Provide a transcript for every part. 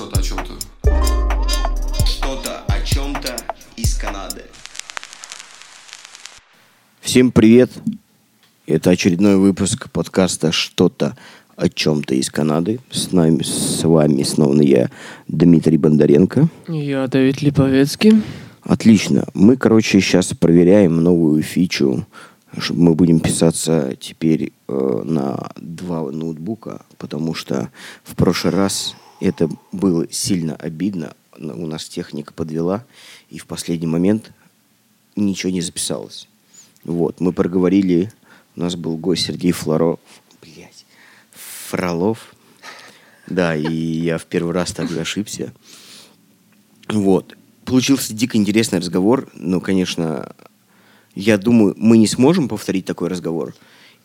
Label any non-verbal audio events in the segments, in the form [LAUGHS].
Что-то о чем-то. Что-то о чем-то из Канады. Всем привет! Это очередной выпуск подкаста «Что-то о чем-то из Канады». С, нами, с вами снова я, Дмитрий Бондаренко. Я Давид Липовецкий. Отлично. Мы, короче, сейчас проверяем новую фичу. чтобы Мы будем писаться теперь э, на два ноутбука, потому что в прошлый раз это было сильно обидно. У нас техника подвела, и в последний момент ничего не записалось. Вот, мы проговорили, у нас был гость Сергей Флоро, блядь, Фролов. Да, и я в первый раз так ошибся. Вот. Получился дико интересный разговор, но, конечно, я думаю, мы не сможем повторить такой разговор,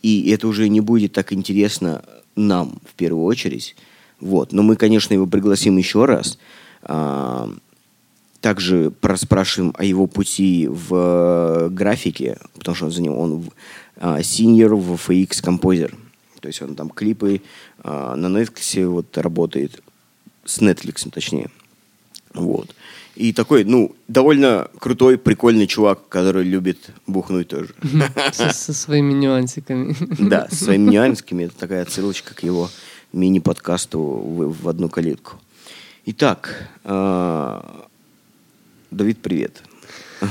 и это уже не будет так интересно нам в первую очередь. Вот. Но мы, конечно, его пригласим еще раз. А, также проспрашиваем о его пути в э, графике, потому что он за ним он senior в FX композер. То есть он там клипы а, на Netflix вот работает, с Netflix точнее. Вот. И такой, ну, довольно крутой, прикольный чувак, который любит бухнуть тоже. Со, со своими нюансиками. Да, со своими нюансиками. Это такая отсылочка к его мини-подкасту в, в одну калитку. Итак, э, Давид, привет. [LAUGHS]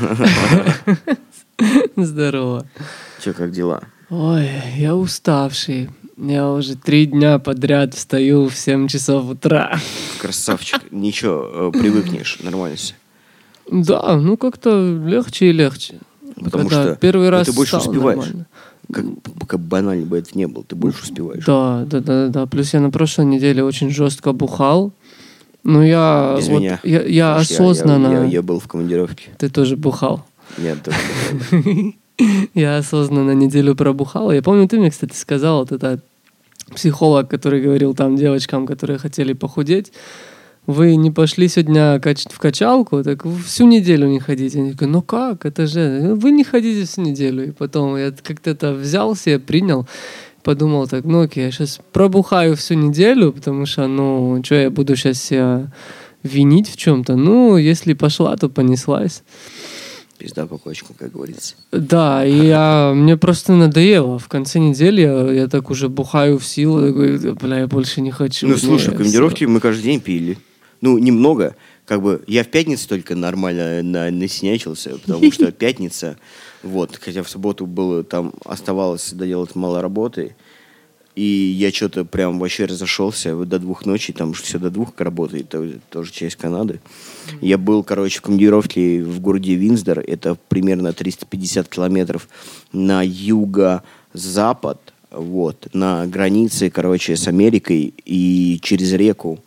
Здорово. Че, как дела? Ой, я уставший. Я уже три дня подряд встаю в 7 часов утра. Красавчик. [LAUGHS] Ничего, э, привыкнешь, нормально все. Да, ну как-то легче и легче. Потому Когда что первый раз ты больше успеваешь. нормально. Как, как банально бы это не было, ты больше успеваешь. Да, да, да, да. Плюс я на прошлой неделе очень жестко бухал. Ну, я, Без вот, меня. я, я Потому что осознанно... Я, я- я был в командировке. Ты тоже бухал. Я тоже был. [LAUGHS] Я осознанно неделю пробухал. Я помню, ты мне, кстати, сказал, вот это психолог, который говорил там девочкам, которые хотели похудеть, вы не пошли сегодня кач- в качалку, так вы всю неделю не ходите. Они такие, ну как, это же, вы не ходите всю неделю. И потом я как-то это взял себе, принял, подумал так, ну окей, я сейчас пробухаю всю неделю, потому что, ну, что я буду сейчас себя винить в чем-то? Ну, если пошла, то понеслась. Пизда по кочкам, как говорится. Да, и я, мне просто надоело. В конце недели я, я так уже бухаю в силу, такой, бля, я больше не хочу. Ну, слушай, Не, в командировке мы каждый день пили. Ну, немного. Как бы я в пятницу только нормально на, насинячился, потому что [LAUGHS] пятница, вот, хотя в субботу было, там оставалось доделать мало работы, и я что-то прям вообще разошелся до двух ночи, там все до двух работает, то- тоже часть Канады. Я был, короче, в командировке в городе Винсдор, это примерно 350 километров на юго-запад, вот, на границе, короче, с Америкой и через реку,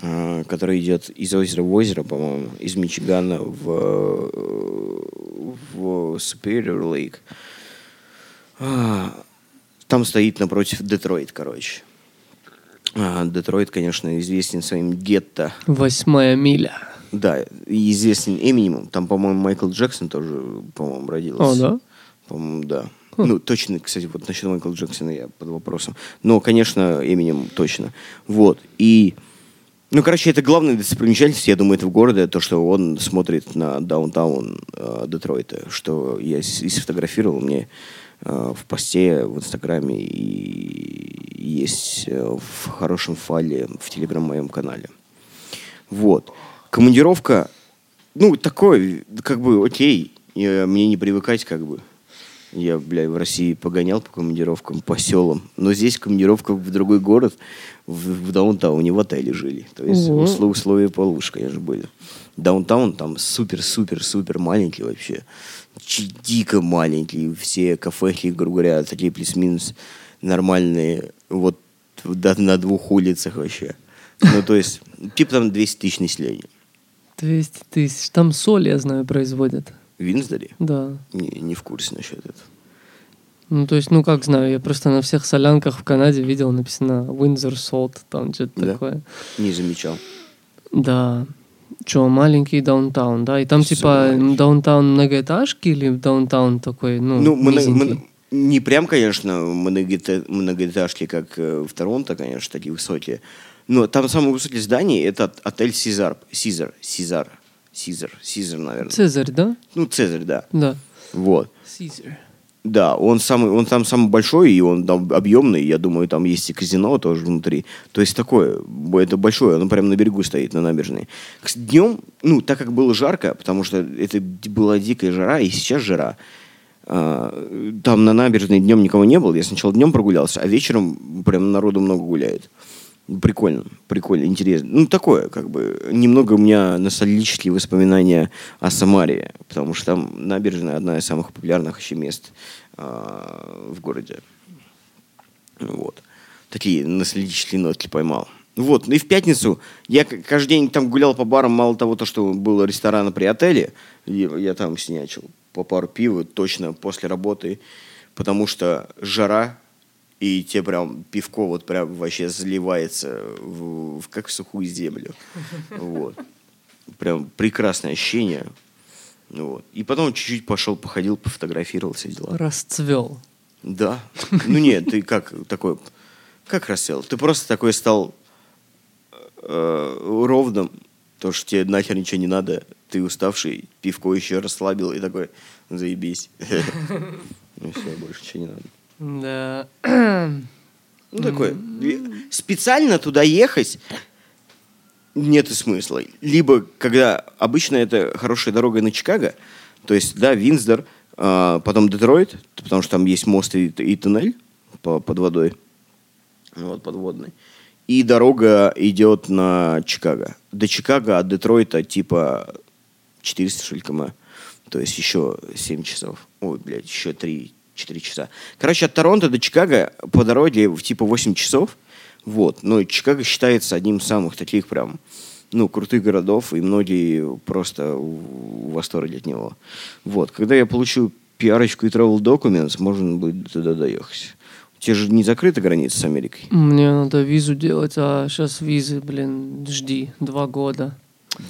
э, которая идет из озера в озеро, по-моему, из Мичигана в, в Superior Lake. А, Там стоит напротив Детройт, короче. А, Детройт, конечно, известен своим гетто. Восьмая миля. Да, и известен Эминемом. Там, по-моему, Майкл Джексон тоже, по-моему, родился. О, да? По-моему, да. Ну, точно, кстати, вот насчет Майкла Джексона я под вопросом. Но, конечно, Эминем точно. Вот. И, ну, короче, это главная достопримечательность, я думаю, этого города, то, что он смотрит на даунтаун э, Детройта, что я и сфотографировал мне э, в посте в Инстаграме и есть э, в хорошем файле в Телеграм моем канале. Вот. Командировка, ну, такой, как бы, окей. Я- мне не привыкать, как бы. Я, бля, в России погонял по командировкам, по селам. Но здесь командировка в другой город, в, в даунтауне, в отеле жили. То есть Ого. услов- условия получше, конечно, были. Даунтаун там супер-супер-супер маленький вообще. Ч- Дико маленький. Все кафехи, грубо говоря, такие плюс-минус нормальные. Вот да, на двух улицах вообще. Ну, то есть, типа там 200 тысяч населения. 200 тысяч. Там соль, я знаю, производят. В Винсдоре? Да. Не, не в курсе насчет этого. Ну, то есть, ну, как знаю, я просто на всех солянках в Канаде видел написано Windsor Salt, там что-то Да? такое. Не замечал. Да. Че, маленький даунтаун, да? И там Всё типа маленький. даунтаун многоэтажки или даунтаун такой, ну, Ну, мы, на- мы, низенький? Не прям, конечно, многоэта- многоэтажки, как э, в Торонто, конечно, такие высокие. Но там самое высокое здание – это от- отель Сизар. Сизар. Сизар. Сизар. Сизар, наверное. Цезарь, да? Ну, Цезарь, да. Да. Вот. Caesar. Да, он самый, он там самый большой, и он там объемный. Я думаю, там есть и казино тоже внутри. То есть такое, это большое, оно прямо на берегу стоит, на набережной. Днем, ну, так как было жарко, потому что это была дикая жара, и сейчас жара, а, там на набережной днем никого не было. Я сначала днем прогулялся, а вечером прям народу много гуляет. Прикольно, прикольно, интересно. Ну, такое, как бы, немного у меня ностальгические воспоминания о Самаре, потому что там набережная одна из самых популярных еще мест а, в городе. Вот. Такие ностальгические нотки поймал. Вот, ну и в пятницу я каждый день там гулял по барам, мало того, то, что был ресторан при отеле, я там снячил по пару пива точно после работы, потому что жара, и тебе прям пивко вот прям вообще заливается в, в- как в сухую землю. Вот. Прям прекрасное ощущение. Вот. И потом чуть-чуть пошел, походил, пофотографировал, все дела. Расцвел. Да. Ну нет, ты как такой, как рассел? Ты просто такой стал э, ровным, то что тебе нахер ничего не надо, ты уставший, пивко еще расслабил и такой, заебись. [LAUGHS] Ну все, больше ничего не надо. Да. [CLEARS THROAT] Ну такой, специально туда ехать нет и смысла. Либо, когда обычно это хорошая дорога на Чикаго, то есть, да, Винсдор, а, потом Детройт, потому что там есть мост и, и туннель по- под водой, вот, подводный. И дорога идет на Чикаго. До Чикаго от Детройта типа 400, что ли, км. То есть еще 7 часов. Ой, блядь, еще 3, 4 часа. Короче, от Торонто до Чикаго по дороге в типа 8 часов. Вот. Но Чикаго считается одним из самых таких прям, ну, крутых городов, и многие просто в восторге от него. Вот. Когда я получу пиарочку и travel documents, можно будет туда доехать. Тебя же не закрыта граница с Америкой. Мне надо визу делать, а сейчас визы, блин, жди, два года.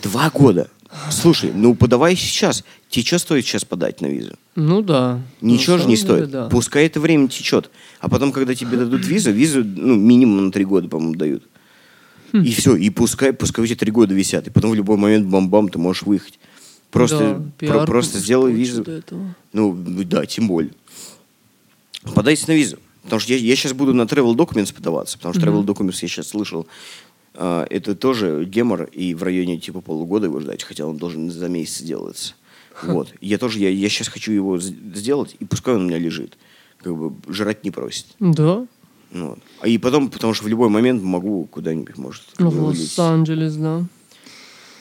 Два года. Слушай, ну подавай сейчас. Тебе что стоит сейчас подать на визу? Ну да. Ничего На же не деле, стоит. да. Пускай это время течет. А потом, когда тебе дадут визу, визу ну, минимум на три года, по-моему, дают. Хм. И все, и пускай, пускай тебя три года висят. И потом в любой момент бам-бам ты можешь выехать. Просто, Да, про- просто сделай визу. Ну, да, тем более. Подайте на визу. Потому что я, сейчас буду на travel documents подаваться, потому что travel documents я сейчас слышал, а, это тоже гемор, и в районе типа полугода его ждать, хотя он должен за месяц делаться. [LAUGHS] Вот. Я тоже, я, я сейчас хочу его сделать, и пускай он у меня лежит. Как бы жрать не просит. Да? Ну Вот. А и потом, потому что в любой момент могу куда-нибудь, может, Ну, в. Лос-Анджелес, да.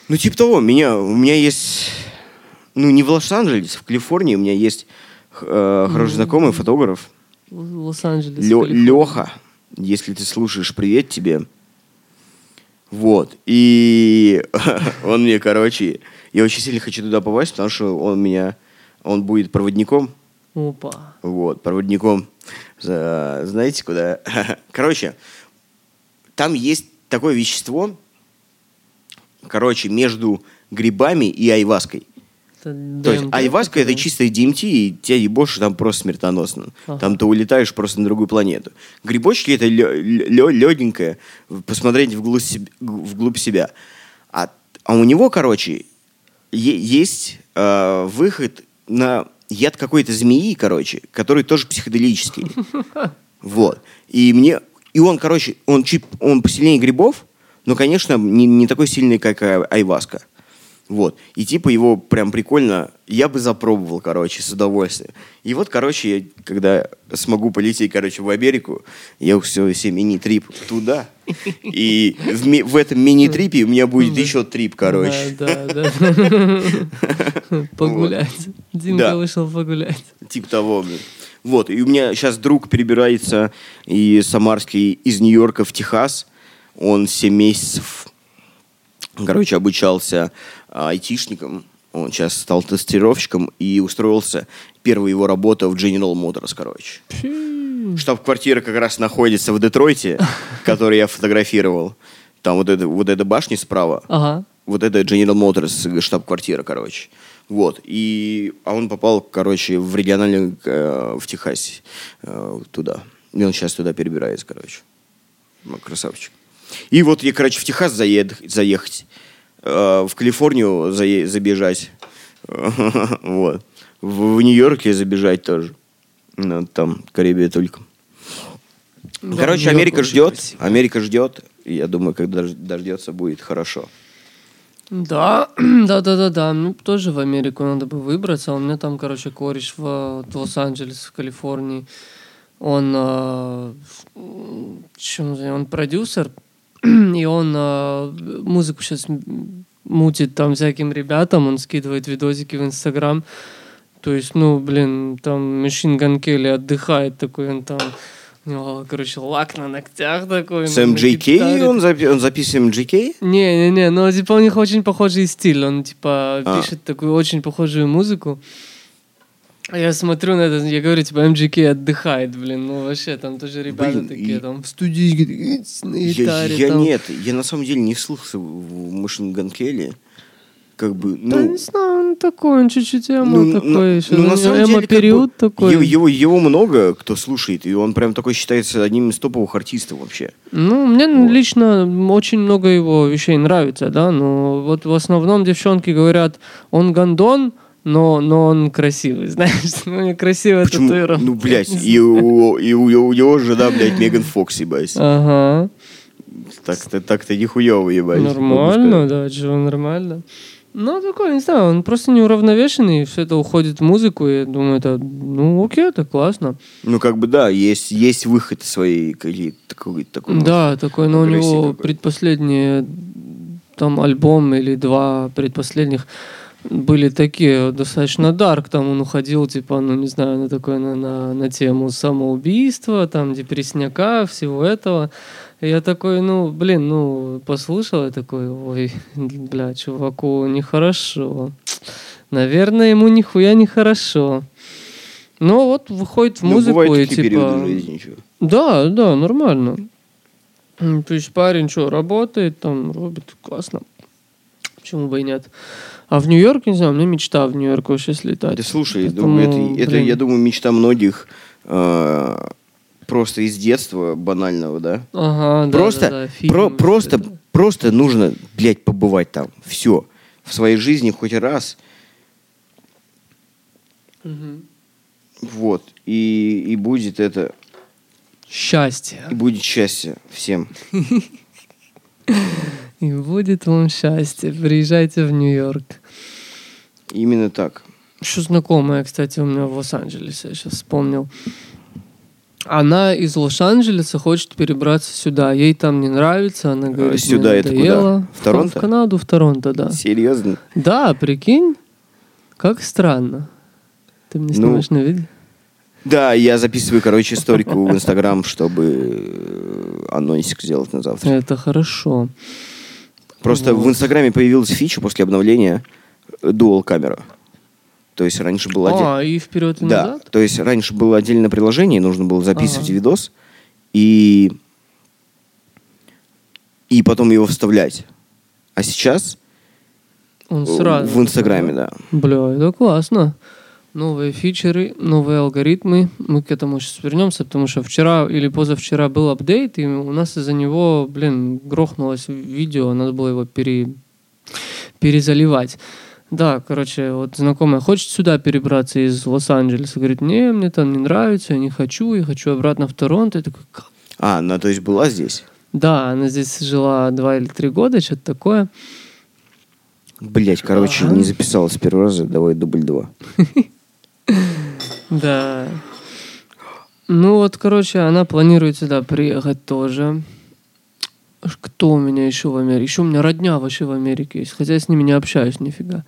Ну, типа того, меня, у меня есть... Ну, не в Лос-Анджелесе, в Калифорнии у меня есть э, хороший знакомый фотограф, Лос-Анджелес. Лё-. Леха. Если ты слушаешь, привет тебе. Вот. И [LAUGHS] он мне, короче, я очень сильно хочу туда попасть, потому что он меня, он будет проводником. Опа. Вот, проводником. За- знаете, куда? [LAUGHS] Короче, там есть такое вещество, короче, между грибами и айваской. Это То есть ДМТ, айваска это чистое DMT, и тебя ебошь там просто смертоносно. Ага. Там ты улетаешь просто на другую планету. Грибочки это легенькое, посмотреть вглубь, вглубь себя. А, а у него, короче, есть э, выход на яд какой-то змеи, короче, который тоже психоделический. [LAUGHS] Вот. И мне... И он, короче, он чуть... Он посильнее грибов, но, конечно, не, не такой сильный, как ай- айваска. Вот. И типа его прям прикольно... Я бы запробовал, короче, с удовольствием. И вот, короче, я, когда смогу полететь, короче, в Америку, я все, все мини-трип туда. И в, ми- в этом мини-трипе у меня будет еще трип, короче. Да, да, да. [LAUGHS] Погулять. Димка вышел погулять. Типа того, блин. Вот, и у меня сейчас друг перебирается из Самарский, из Нью-Йорка в Техас. Он 7 месяцев, короче, обучался а, айтишником. Он сейчас стал тестировщиком и устроился. Первая его работа в General Motors, короче. Штаб-квартира как раз находится в Детройте, [LAUGHS] который я фотографировал. Там вот, это, вот эта башня справа. Ага. Вот это General Motors штаб-квартира, короче. Вот. И, а он попал, короче, в региональный, э, в Техасе, э, туда. И он сейчас туда перебирается, короче. Ну, красавчик. И вот я, короче, в Техас заед, заехать, э, в Калифорнию зае- забежать, [LAUGHS] вот. В, в Нью-Йорке забежать тоже. Ну, там, Карибия только. Да, Короче, Америка ждет, красиво. Америка ждет. Я думаю, когда дож- дождется, будет хорошо. Да, да, да, да, да. Ну, тоже в Америку надо бы выбраться. У меня там, короче, кореш в э, Лос-Анджелес, в Калифорнии. Он, э, чем он продюсер, [CLEARS THROAT] и он э, музыку сейчас мутит там всяким ребятам, он скидывает видосики в Инстаграм. То есть, ну, блин, там Machine Gun Kelly отдыхает такой, он там, него, короче, лак на ногтях такой. С гитаре он, запи- он записывает MJK? не-не-не, но типа у них очень похожий стиль. Он типа А. пишет такую очень похожую музыку. А Я смотрю на это, я говорю, типа, MGK отдыхает, блин, ну вообще, там тоже ребята Блин, такие, и- там, в студии на Я, гитаре, я там. нет, я на самом деле не слышал в Машин Ган Келли. Как бы, Да ну, не знаю, он такой, он чуть-чуть эмо ну, такой, ну, еще, ну, на самом деле, как бы, период такой. Его, его, его много кто слушает, и он прям такой считается одним из топовых артистов вообще. Ну, мне Вот. лично очень много его вещей нравится, да, но вот в основном девчонки говорят, он гондон, но, но он красивый, [LAUGHS] знаешь, ну, не красивая Почему? татуировка. Ну, блядь, и у, и у, у него жена, блядь, Меган Фокс, ебать. Ага. Так-то, так-то нихуево, ебать. Нормально, да, чего нормально. Ну, такой, не знаю, он просто неуравновешенный, все это уходит в музыку, и я думаю, это, ну, окей, это классно. Ну, как бы, да, есть, есть выход своей, какие- такой, такой Да, такой, но у него какой-то. предпоследние там альбом или два предпоследних были такие достаточно дарк, там он уходил, типа, ну, не знаю, на такой, на, на, на тему самоубийства, там, депресняка, всего этого. И я такой, ну, блин, ну, послушал, я такой, ой, бля, чуваку нехорошо. Наверное, ему нихуя нехорошо. Но вот выходит в Ну, музыку бывают и типа... жизни. Да, да, нормально. То есть парень что, работает, там, робит, классно. Почему бы и нет? А в Нью-Йорк, не знаю, у меня мечта в Нью-Йорк вообще слетать. Да слушай, Поэтому, ну, это, это, блин. я думаю, мечта многих э, просто из детства банального, да? Ага, да, просто, да, да, фильмы, про- всё просто, это. просто нужно, блядь, побывать там. Все. В своей жизни хоть раз. Мгм. Вот. И, и будет это, Счастье. и будет счастье всем. [LAUGHS] И будет вам счастье. Приезжайте в Нью-Йорк. Именно так. Еще знакомая, кстати, у меня в Лос-Анджелесе, я сейчас вспомнил. Она из Лос-Анджелеса хочет перебраться сюда. Ей там не нравится, она говорит, А сюда мне это куда? В Торонто? В Канаду, в Торонто, да. Серьезно? Да, прикинь, как странно. Ты мне Ну, снимаешь на видео? Да, я записываю, короче, историку в Инстаграм, чтобы э, анонсик сделать на завтра. Это хорошо. Просто Вот. в Инстаграме появилась фича после обновления э, Dual камера. То есть раньше было отде- А, и вперед и Да, назад? то есть раньше было отдельное приложение, нужно было записывать Ага. видос и и потом его вставлять. А сейчас Он сразу. в Инстаграме, да. Бля, это классно. Новые фичеры, новые алгоритмы. Мы к этому сейчас вернемся, потому что вчера или позавчера был апдейт, и у нас из-за него, блин, грохнулось видео, надо было его пере... перезаливать. Да, короче, вот знакомая хочет сюда перебраться из Лос-Анджелеса. Говорит, не, мне там не нравится, я не хочу, я хочу обратно в Торонто. Я такой, «Как?» А, она то есть была здесь. Да, она здесь жила два или три года, что-то такое. Блять, короче, Ага. не записала с первого раза, давай дубль два. [LAUGHS] Да. Ну вот, короче, она планирует сюда приехать тоже. Кто у меня еще в Америке? Еще у меня родня вообще в Америке есть, хотя я с ними не общаюсь нифига.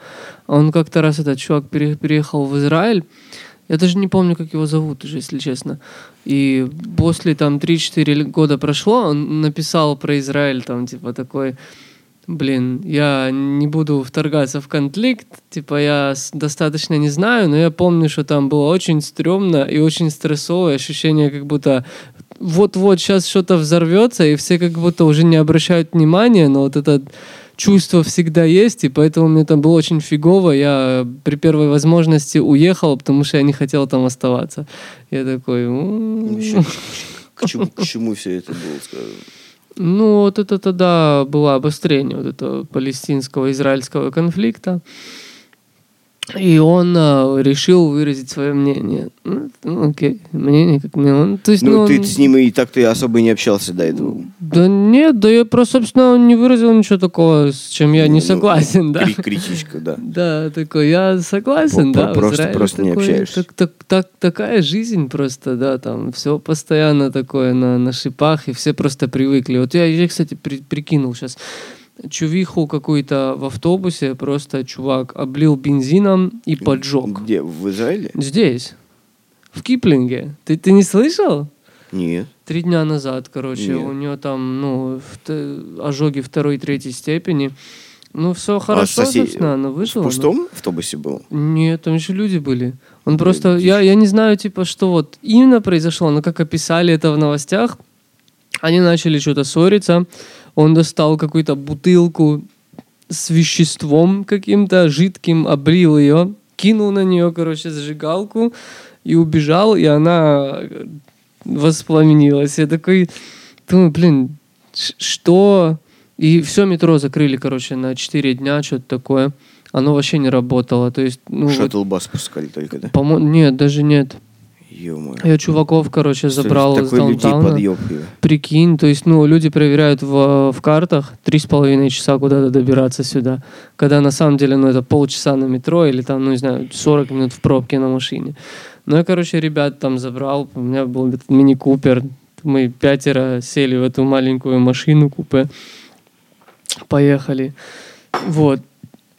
А Он как-то раз, этот чувак, пере- переехал в Израиль. Я даже не помню, как его зовут уже, если честно. И после там 3-4 года прошло, он написал про Израиль там типа такой... Блин, я не буду вторгаться в конфликт, типа я достаточно не знаю, но я помню, что там было очень стрёмно и очень стрессовое ощущение, как будто вот-вот сейчас что-то взорвется, и все как будто уже не обращают внимания, но вот этот чувство всегда есть, и поэтому мне там было очень фигово. Я при первой возможности уехал, потому что я не хотел там оставаться. Я такой... «М, Вообще, К чему, к чему все это было сказано? Ну, вот это тогда было обострение вот этого палестинского-израильского конфликта. И он а, решил выразить свое мнение. Ну, ну, окей, мнение как мне. Он, то есть, Ну, ну, ты он- с ним и так ты особо и не общался до этого. Да нет, да я просто, собственно, не выразил ничего такого, с чем я не Ну, согласен, да. кри- Критичка, да. [LAUGHS] Да, такой, я согласен, да. просто- просто не общаешься. так- так- так- такая жизнь просто, да, там все постоянно такое на, на шипах, и все просто привыкли. Вот я, я кстати, при- прикинул сейчас чувиху какую-то в автобусе, просто чувак облил бензином и поджег. Где? В Израиле? Здесь, в Киплинге. Ты, ты не слышал? Нет. Три дня назад, короче, Нет. у нее там, ну, ожоги второй, третьей степени. Ну, все хорошо, А сосед- собственно, она В выжила. но- пустом автобусе был? Нет, там еще люди были. Он Блин, просто, я, я не знаю, типа, что вот именно произошло, но как описали это в новостях, они начали что-то ссориться, он достал какую-то бутылку с веществом каким-то жидким, облил ее, кинул на нее, короче, зажигалку и убежал, и она э, воспламенилась. Я такой думаю, блин, что? И все метро закрыли, короче, на 4 дня, что-то такое. Оно вообще не работало. То есть, ну, вот, Шаттл-бас пускали только, да? по-моему, нет, даже нет. Ё-моё. Я чуваков, короче, забрал из людей даунтауна. подъеб. Прикинь, то есть, ну, люди проверяют в, в картах три с половиной часа куда-то добираться сюда, когда на самом деле, ну, это полчаса на метро или там, ну, не знаю, 40 минут в пробке на машине. Ну, я, короче, ребят там забрал, у меня был этот мини-купер, мы пятеро сели в эту маленькую машину купе, поехали. Вот.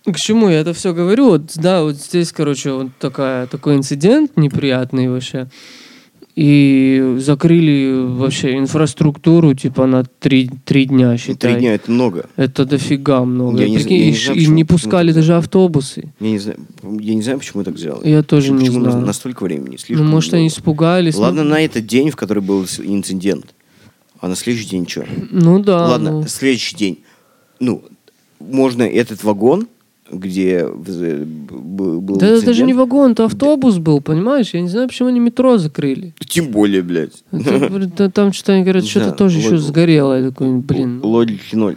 К чему я это все говорю? Вот, да, вот здесь, короче, вот такая, такой инцидент неприятный вообще. И закрыли вообще инфраструктуру, типа, на три, три дня, считай. Три дня это много. Это дофига много. Я не Прикинь, я и не знаю, и почему- не почему пускали даже автобусы. Я не знаю, я не знаю, почему так сделали. Я тоже Почему не нужно знаю. настолько времени? Ну, Слишком может, они много. испугались. Ладно, ну, на этот день, в который был инцидент. А на следующий день что? Ну да. Ладно, ну. следующий день. Ну, можно этот вагон, где б- был Да это даже не вагон, это автобус был, понимаешь? Я не знаю, почему они метро закрыли. Тем более, блядь. Это, да Там что-то они говорят, что-то знаю, тоже еще сгорело. Я такой, блин. Логики ноль.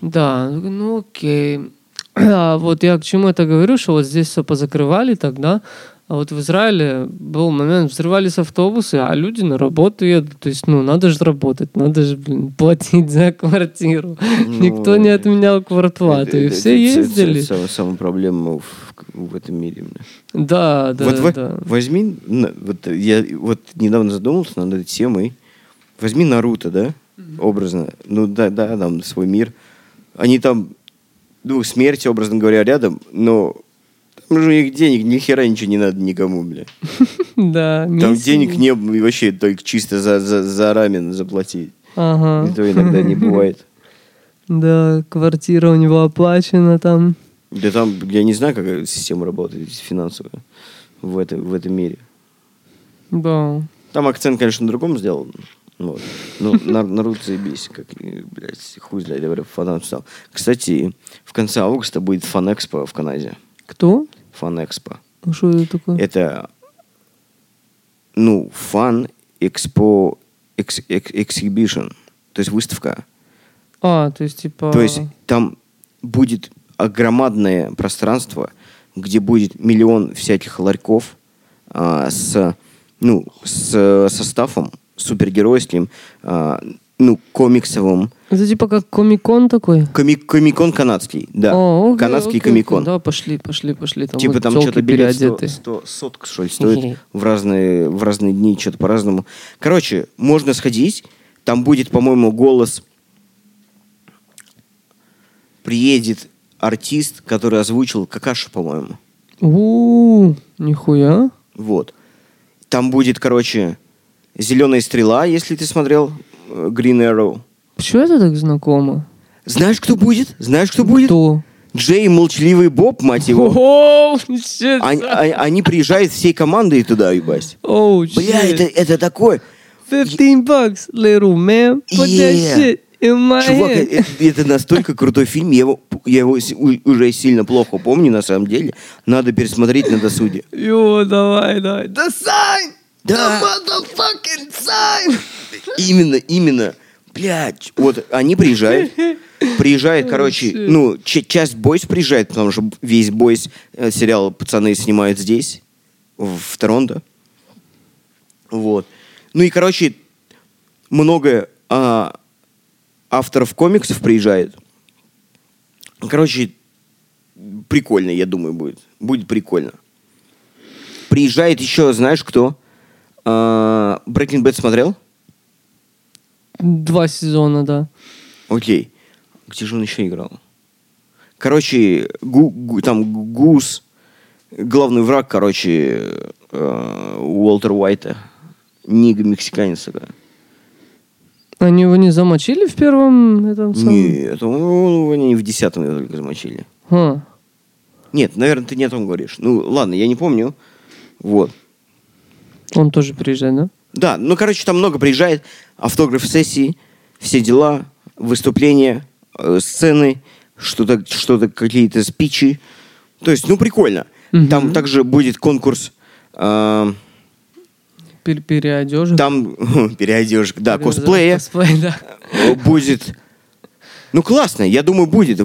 Да, ну окей. [CLEARS THROAT] А вот я к чему это говорю, что вот здесь все позакрывали тогда, а вот в Израиле был момент, взрывались автобусы, а люди на работу едут. То есть, ну, надо же работать, надо же, блин, [LAUGHS] платить за квартиру. Никто не отменял квартплату, и Это- все это- это- ездили. Это самая, проблема в, в этом мире. бля. Да, да, вот во- да. возьми, вот я вот недавно задумался над этой темой. Возьми Наруто, да, образно. Ну да, да, там свой мир. Они там, ну, смерти, образно говоря, рядом, но них денег ни хера ничего не надо никому, бля. [LAUGHS] Да, Там денег не вообще только чисто за, за, за рамен заплатить. Ага. И то иногда не [LAUGHS] бывает. Да, квартира у него оплачена там. Да там, я не знаю, как система работает финансовая в, это, в этом мире. Да. Там акцент, конечно, на другом сделан. Вот. Ну, [LAUGHS] на, Наруто заебись, как, блядь, хуй знает, я говорю, фанат стал. Кстати, в конце августа будет Фанэкспо в Канаде. Кто? Фанэкспо. А Что это такое? Это, ну, фан экспо экс, экс- exhibition, то есть выставка. А, то есть, типа... То есть там будет огромадное пространство, где будет миллион всяких ларьков а, с, ну, с составом супергеройским, а, ну, комиксовым. Это типа как комикон такой? Коми- комикон канадский, да. О, окей, канадский окей, комикон. Да, пошли, пошли, пошли. Там типа там что-то билет 100, переодеты. 100 соток, что ли, стоит в разные, в разные дни, что-то по-разному. Короче, можно сходить, там будет, по-моему, голос... Приедет артист, который озвучил Какашу, по-моему. у нихуя. Вот. Там будет, короче, зеленая стрела, если ты смотрел Green Arrow. Почему это так знакомо? Знаешь, кто будет? Знаешь, кто будет? Кто? Джей Молчаливый Боб, мать его. Shit. Они, а- они приезжают всей командой туда, ебать. Оу, Бля, shit. это, это такое. 15 bucks, little man. Put that Yeah. shit In my Чувак, head. э- это, настолько крутой фильм, я его, я его уже сильно плохо помню, на самом деле. Надо пересмотреть на досуге. Йо, давай, давай. Sign! Да. The motherfucking sign! [LAUGHS] Именно, именно. Блядь, вот они приезжают, приезжает, короче, ну, часть бойс приезжает, потому что весь бойс э, сериал пацаны снимают здесь, в, в Торонто. Вот. Ну и, короче, много а, авторов комиксов приезжает. Короче, прикольно, я думаю, будет. Будет прикольно. Приезжает еще, знаешь, кто? А, Breaking Bad смотрел? Два сезона, да. Окей. Где же он еще играл? Короче, Гу- Гу- там Гус, главный враг, короче, э, Уолтер Уайта. Нига мексиканец такой. Они его не замочили в первом этом самом? Нет, он- он- они в десятом его только замочили. А, Нет, наверное, ты не о том говоришь. Ну, ладно, я не помню. Вот. Он тоже приезжает, да? Да, ну, короче, там много приезжает. Автограф-сессии, все дела, выступления, э, сцены, что-то, что-то, какие-то спичи. То есть, ну, прикольно. Мгм. Там также будет конкурс, э, Пер- Переодежек. там [LAUGHS] переодежек, да, Переодежек, косплея. Косплей, да. Э, Будет... Ну, классно, я думаю, будет.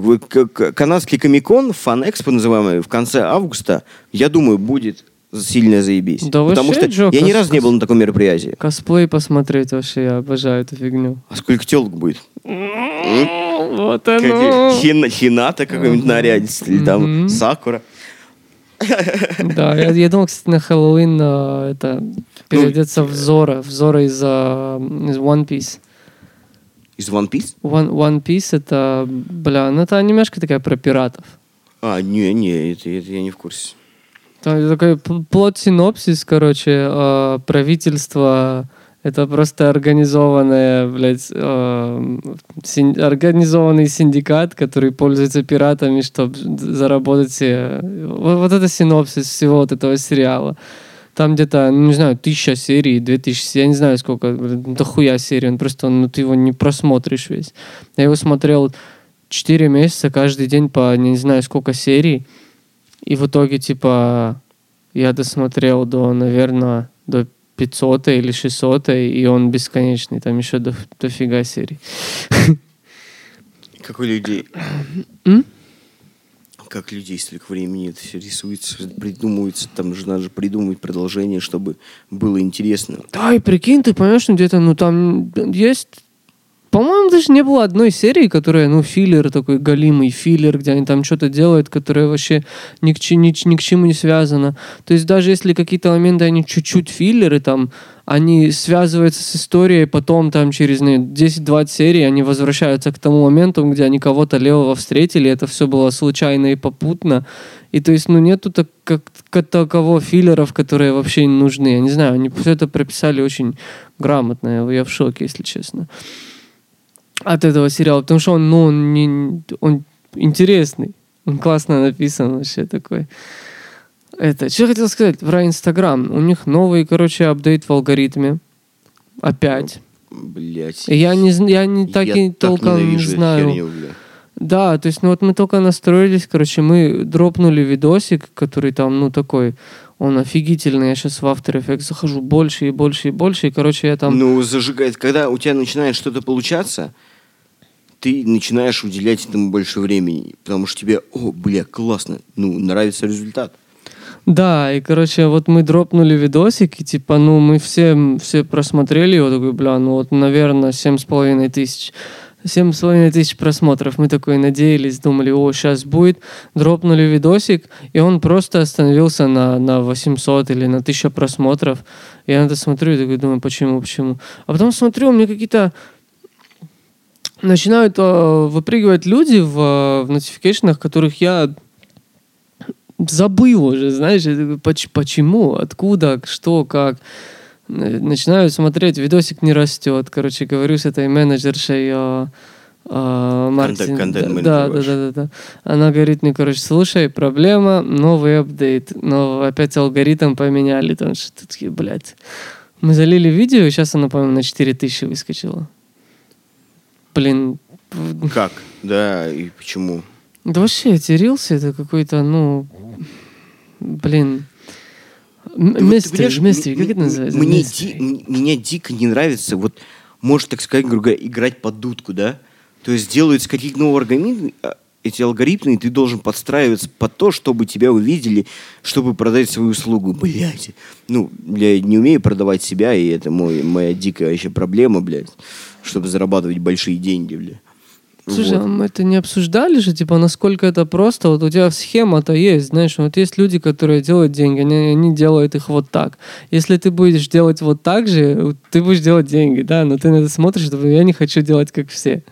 Канадский комикон, фан-экспо называемый, в конце августа, я думаю, будет сильно заебись. Да Потому что Джо, я ни разу не был на таком мероприятии. Косплей посмотреть вообще, я обожаю эту фигню. А сколько телок будет? Вот оно. хина, хината какой-нибудь нарядится, или там сакура. Да, я, я думал, кстати, на Хэллоуин а, это переодеться в Зора, в Зора из, а, из One Piece. Из One Piece? One, One Piece это, бля, ну это анимешка такая про пиратов. А, не, не, это, это я не в курсе. Там такой плод-синопсис, короче, а, правительство это просто организованное, блядь, а, син- организованный синдикат, который пользуется пиратами, чтобы заработать себе. Вот, вот это синопсис всего вот этого сериала. Там где-то, ну, не знаю, тысяча серий, две тысячи, я не знаю сколько, блин, дохуя серий, он просто, ну, ты его не просмотришь весь. Я его смотрел 4 месяца, каждый день по не знаю сколько серий, и в итоге, типа, я досмотрел до, наверное, до 500 или 600, и он бесконечный, там еще до, дофига серий. Как у людей... М? Как людей столько времени это все рисуется, придумывается. Там же надо же придумывать продолжение, чтобы было интересно. Да, и прикинь, ты понимаешь, ну где-то, ну там есть... По-моему, даже не было одной серии, которая, ну, филлер такой галимый филлер, где они там что-то делают, которое вообще ни к, ни, ни к чему не связано. То есть даже если какие-то моменты, они чуть-чуть филлеры, там, они связываются с историей, потом там через ну, 10-20 серий они возвращаются к тому моменту, где они кого-то левого встретили, это все было случайно и попутно. И то есть, ну, нету так, как, такового филлеров, которые вообще не нужны. Я не знаю, они все это прописали очень грамотно. Я в шоке, если честно. От этого сериала. Потому что он, ну, он, не, он интересный. Он классно написан вообще такой. Это, что я хотел сказать про Инстаграм. У них новый, короче, апдейт в алгоритме. Опять. Блять. Я не, я не так и толком не знаю. Да, то есть, ну вот мы только настроились, короче, мы дропнули видосик, который там, ну, такой, он офигительный. Я сейчас в After Effects захожу больше и больше и больше, и, короче, я там... Ну, зажигает. Когда у тебя начинает что-то получаться, ты начинаешь уделять этому больше времени. Потому что тебе, о, бля, классно. Ну, нравится результат. Да, и, короче, вот мы дропнули видосик, и, типа, ну, мы все, все просмотрели его, такой, бля, ну, вот, наверное, семь с половиной тысяч. Семь с половиной тысяч просмотров. Мы такой надеялись, думали, о, сейчас будет. Дропнули видосик, и он просто остановился на, на 800 или на 1000 просмотров. Я на это смотрю и такой думаю, почему, почему. А потом смотрю, у меня какие-то начинают э, выпрыгивать люди в, э, в нотификейшенах, которых я забыл уже, знаешь, «Поч- почему, откуда, что, как. Н- Начинаю смотреть, видосик не растет. Короче, говорю с этой менеджершей э, э, Мартин. да, да, да, да, да. Она говорит мне, короче, слушай, проблема, новый апдейт. Но опять алгоритм поменяли. Там что-то такие, блядь. Мы залили видео, и сейчас оно, по-моему, на 4000 выскочило. Блин, Как? Да, и почему? да вообще эти рилсы, это какой-то, ну, блин, м- Ты вот, ты мистери, понимаешь, мистери, м- как это называется? Мне, ди- меня дико не нравится, вот, может так сказать, грубо говоря, играть под дудку, да? То есть делаются какие-то новые алгоритмы, а, эти алгоритмы, и ты должен подстраиваться под то, чтобы тебя увидели, чтобы продать свою услугу. Блядь. Ну, я не умею продавать себя, и это мой, моя дикая еще проблема, блядь, чтобы зарабатывать большие деньги, блядь. Слушай, Вот. а мы это не обсуждали же, типа, насколько это просто? Вот у тебя схема-то есть, знаешь, вот есть люди, которые делают деньги, они, они делают их вот так. Если ты будешь делать вот так же, ты будешь делать деньги, да, но ты на это смотришь, думаешь, я не хочу делать как все.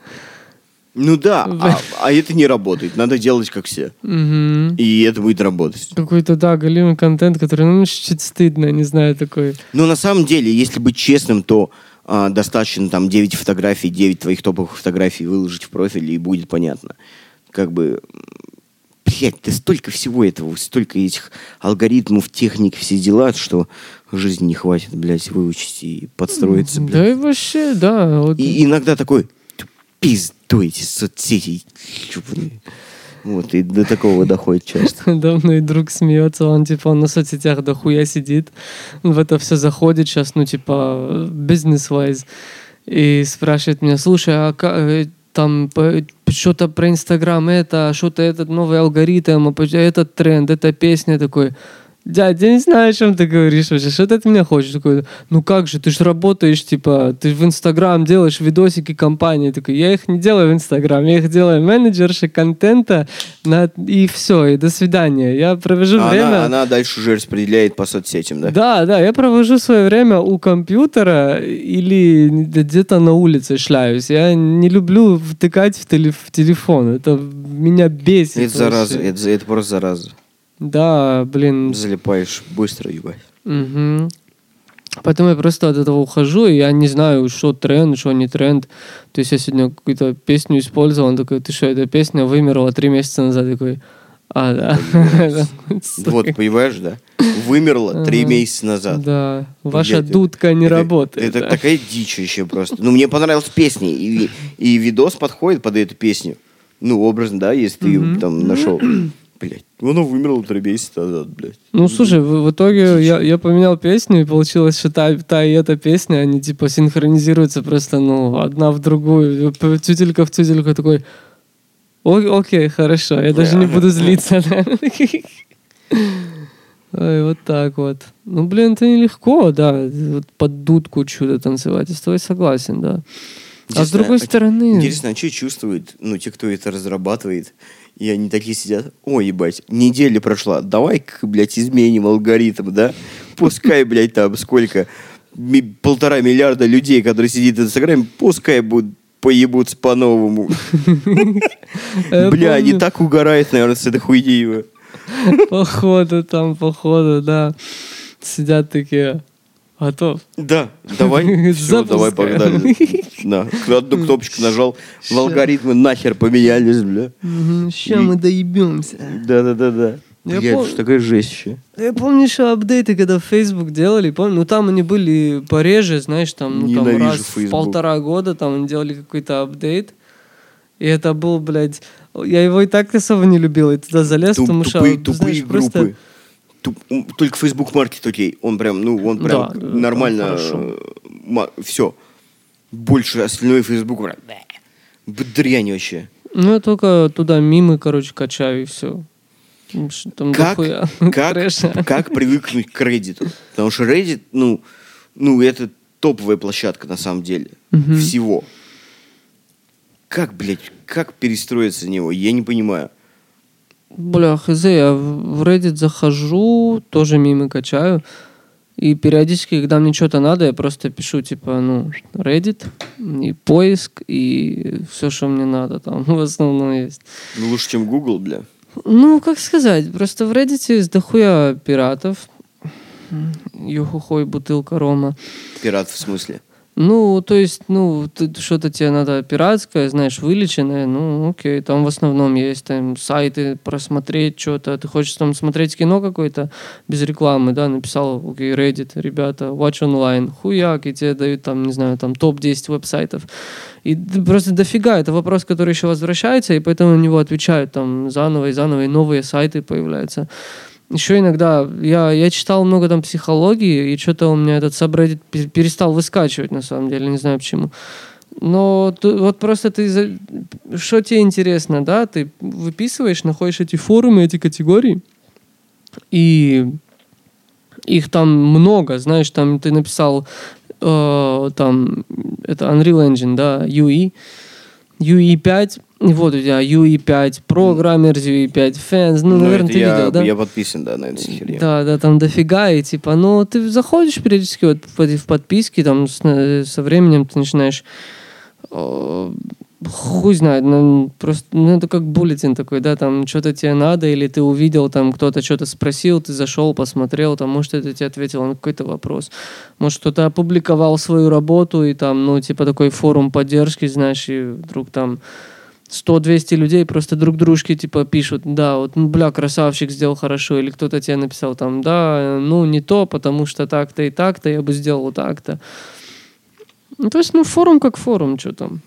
Ну да, [LAUGHS] а, а это не работает. Надо делать как все. И это будет работать. Какой-то, да, галимый контент, который, ну, чуть-чуть стыдно, не знаю, такой. Но на самом деле, если быть честным, то а, достаточно там 9 фотографий, 9 твоих топовых фотографий выложить в профиль, и будет понятно. Как бы, блядь, да столько всего этого, столько этих алгоритмов, техник, все дела, что жизни не хватит, блядь, выучить и подстроиться, блядь. Да и вообще, да. Вот, И иногда такой, «Да пиздуй эти соцсети, чупные». Вот, и до такого доходит часто. [LAUGHS] Да, мой друг смеется, он типа он на соцсетях дохуя сидит, в это все заходит сейчас, ну типа бизнес-вайз, и спрашивает меня, слушай, а ка- э, там что-то про Инстаграм, это, а что-то этот новый алгоритм, а этот тренд, эта песня такой. Дядь, я не знаю, о чем ты говоришь вообще. Что ты от меня хочешь? Такой, ну как же, ты же работаешь, типа, ты в Инстаграм делаешь видосики компании. Такой, я их не делаю в Инстаграм, я их делаю менеджерши контента, на... и все, и до свидания. Я провожу А время... она, она дальше уже распределяет по соцсетям, да? Да, да, я провожу свое время у компьютера или где-то на улице шляюсь. Я не люблю втыкать в, теле- в телефон. Это меня бесит. Это зараза, вообще. это, это просто зараза. Да, блин. Залипаешь быстро, ебать. Мгм. Поэтому я просто от этого ухожу, и я не знаю, что тренд, что не тренд. То есть я сегодня какую-то песню использовал, он такой, ты что, эта песня вымерла три месяца назад. Я такой, а, да. [LAUGHS] Вот, понимаешь, да? Вымерла три месяца назад. Да, ваша дудка не работает. Это такая дичь еще просто. Ну, мне понравилась песня, и, видос подходит под эту песню. Ну, образно, да, если ты там нашел. Блять, оно вымерло три месяца назад, блядь. Ну, слушай, в, в итоге я, я поменял песню, и получилось, что та, та и эта песня, они типа синхронизируются просто, ну, одна в другую. Тютелька в тютельку такой, «О- окей, хорошо, я даже не буду злиться. да». Ой, вот так вот. Ну, блин, это нелегко, да, вот под дудку чудо танцевать, я с тобой согласен, да. А с Интересно, другой а- стороны... Интересно, а что чувствуют, ну, те, кто это разрабатывает, и они такие сидят, ой, ебать, неделя прошла, давай-ка, блядь, изменим алгоритм, да? Пускай, блядь, там сколько, полтора миллиарда людей, которые сидят в Инстаграме, пускай будут поебутся по-новому. Бля, они так угорают, наверное, с этой хуйни. Походу там, походу, да. Сидят такие, готов. Да, давай, [LAUGHS] все, давай погнали. Да, одну кнопочку нажал, [LAUGHS] в алгоритмы нахер поменялись, бля. Сейчас мы доебемся. Да-да-да-да. Я Блядь, пом- такая жесть еще. Я помню еще апдейты, когда в Facebook делали, помню, ну там они были пореже, знаешь, там, ну, там раз в Facebook. полтора года там они делали какой-то апдейт. И это был, блядь, я его и так особо не любил, и туда залез, Туп- потому что, тупые, знаешь, тупые просто- группы. Только Facebook Market окей. Он прям, ну, он прям Да, да, нормально. хорошо. все. Больше остальное Facebook прям. Дрянь вообще. Ну, я только туда мимы, короче, качаю, и все. Там Как, как, [LAUGHS] как привыкнуть к Reddit? Потому что Reddit, ну, ну, это топовая площадка на самом деле. Мгм. Всего. Как, блядь, как перестроиться на него? Я не понимаю. Бля, хз, я в Reddit захожу, тоже мимы качаю. И периодически, когда мне что-то надо, я просто пишу, типа, ну, Reddit, и поиск, и все, что мне надо там [LAUGHS] в основном есть. Ну, лучше, чем Google, бля. Ну, как сказать, просто в Reddit есть дохуя пиратов. Юхухой, бутылка рома. Пират в смысле. Ну, то есть, ну, что-то тебе надо пиратское, знаешь, вылеченное, ну, окей, там в основном есть там сайты просмотреть что-то, ты хочешь там смотреть кино какое-то без рекламы, да, написал, окей, Reddit, ребята, watch online, хуяк, и тебе дают там, не знаю, там топ-10 веб-сайтов. И просто дофига, это вопрос, который еще возвращается, и поэтому на него отвечают там заново и заново, и новые сайты появляются. Еще иногда я, я читал много там психологии, и что-то у меня этот пе- перестал выскачивать, на самом деле, не знаю почему. Но ты- вот просто ты... Что тебе интересно, да? Ты выписываешь, находишь эти форумы, эти категории, и их там много, знаешь, там ты написал э, там это Unreal Engine, да, UE, UE5, и вот у тебя UE5 Programmers, UE5 Fans, ну, наверное, это ты я, видел, да? я подписан, да, на эту херню. Да, да, там дофига, и типа, ну, ты заходишь периодически вот в подписки, там с- со временем ты начинаешь э, хуй знает, ну, просто, ну, это как буллетин такой, да, там что-то тебе надо, или ты увидел, там кто-то что-то спросил, ты зашел, посмотрел, там, может, это тебе ответил на какой-то вопрос, может, кто-то опубликовал свою работу, и там, ну, типа такой форум поддержки, знаешь, и вдруг там 100-200 людей просто друг дружке типа пишут, да, вот, ну, бля, красавчик сделал хорошо, или кто-то тебе написал там, да, ну, не то, потому что так-то и так-то, я бы сделал так-то. Ну, то есть, ну, форум как форум, что там.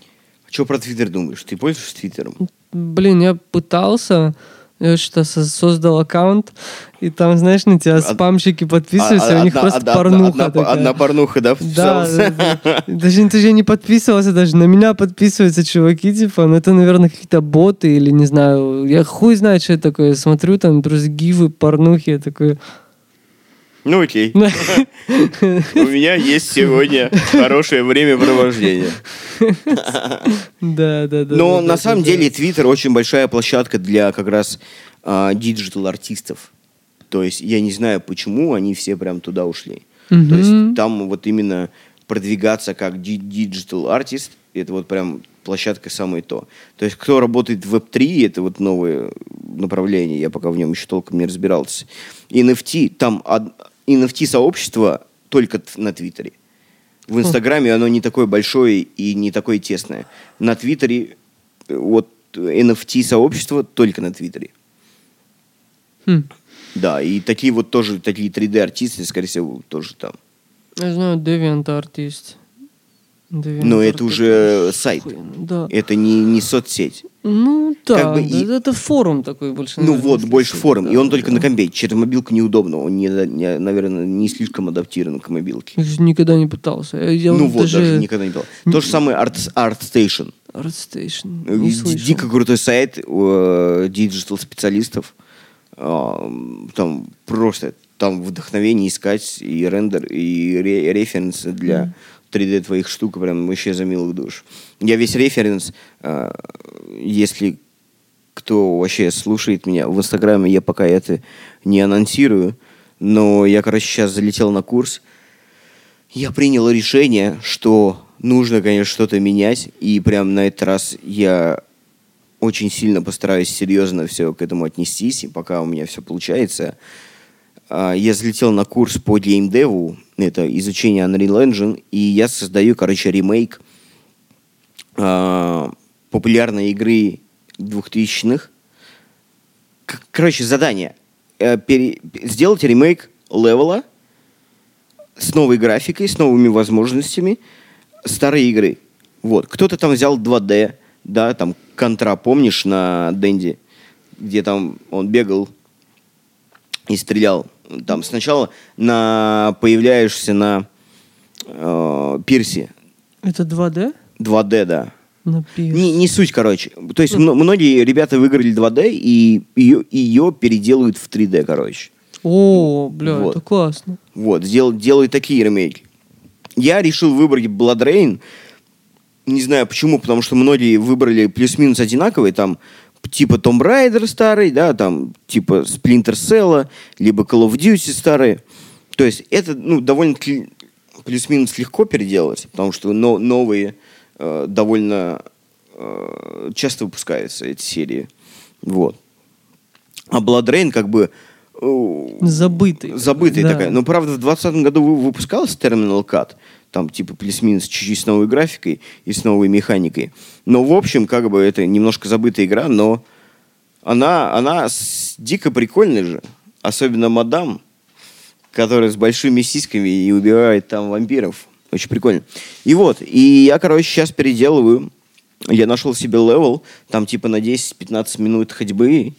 Что про Твиттер думаешь? Ты пользуешься Твиттером? Блин, я пытался, я со- создал аккаунт, и там, знаешь, на тебя спамщики подписываются, А- у них одна- просто одна- порнуха одна, такая. одна порнуха, да, Да, да, да. Даже ты же не подписывался, даже на меня подписываются чуваки, типа, ну это, наверное, какие-то боты или не знаю. Я хуй знает, что это такое. Смотрю, там просто гифы, порнухи, я такой... Ну окей. [LAUGHS] У меня есть сегодня хорошее времяпровождение. Да, да, да. Но на самом деле Твиттер очень большая площадка для как раз digital-артистов. То есть я не знаю, почему они все прям туда ушли. То есть там вот именно продвигаться как digital-артист, это вот прям площадка самое то. То есть кто работает в Web3, это вот новое направление, я пока в нем еще толком не разбирался. NFT, там од- NFT-сообщество только на Твиттере. В Инстаграме оно не такое большое и не такое тесное. На Твиттере э, вот NFT-сообщество только на Твиттере. Хм. Да, и такие вот тоже, такие 3D-артисты, скорее всего, тоже там. Я знаю, Deviant артист. Но это Art уже сайт. Да. Это не, не соцсеть. Ну да, Как бы да, и- это форум такой больше. Ну наверное, вот, больше слушай, форум. да, и он только да. на компе. Через мобилку неудобно. Он, не, не- наверное, не слишком адаптирован к мобилке. Я никогда не пытался. Я, ну вот, даже... даже никогда не был. То же самое Art, ArtStation. ArtStation Э, не ди- слышал. Дико крутой сайт э, диджитал-специалистов. Там просто там вдохновение искать и рендер, и ре- референсы для 3D твоих штук прям вообще за милую душу. Я весь референс, э, если кто вообще слушает меня в Инстаграме, я пока это не анонсирую, но я, короче, сейчас залетел на курс, я принял решение, что нужно, конечно, что-то менять, и прям на этот раз я очень сильно постараюсь серьезно все к этому отнестись, и пока у меня все получается. А, Я залетел на курс по геймдеву, это изучение Unreal Engine, и я создаю, короче, ремейк а, популярной игры 2000-х. К- Короче, задание. Э, пере- Сделать ремейк левела с новой графикой, с новыми возможностями старой игры. Вот. Кто-то там взял 2D, да, там контра, помнишь, на Дэнди, где там он бегал и стрелял. Там сначала на появляешься на э, пирсе Это 2D? 2D, да. Не, не суть, короче. То есть мно- многие ребята выиграли 2D и ее, ее переделают в 3D, короче. О, бля, Вот. это классно. Вот, сдел, делают такие ремейки. Я решил выбрать Blood Rain. Не знаю почему, потому что многие выбрали плюс-минус одинаковые. Там типа Tomb Raider старый, да, там типа Splinter Cell, либо Call of Duty старые. То есть это, ну, довольно плюс-минус легко переделать, потому что но- новые э, довольно э, часто выпускаются эти серии. Вот. А Blood Rain как бы э, Забытый. забытая Да. такая. Но, правда, в 2020 году вы- выпускался Terminal Cut, там, типа, плюс-минус чуть-чуть с новой графикой и с новой механикой. Но, в общем, как бы это немножко забытая игра, но она, она дико прикольная же. Особенно мадам, которая с большими сиськами и убивает там вампиров. Очень прикольно. И вот, и я, короче, сейчас переделываю. Я нашел себе level, там типа на 10-15 минут ходьбы,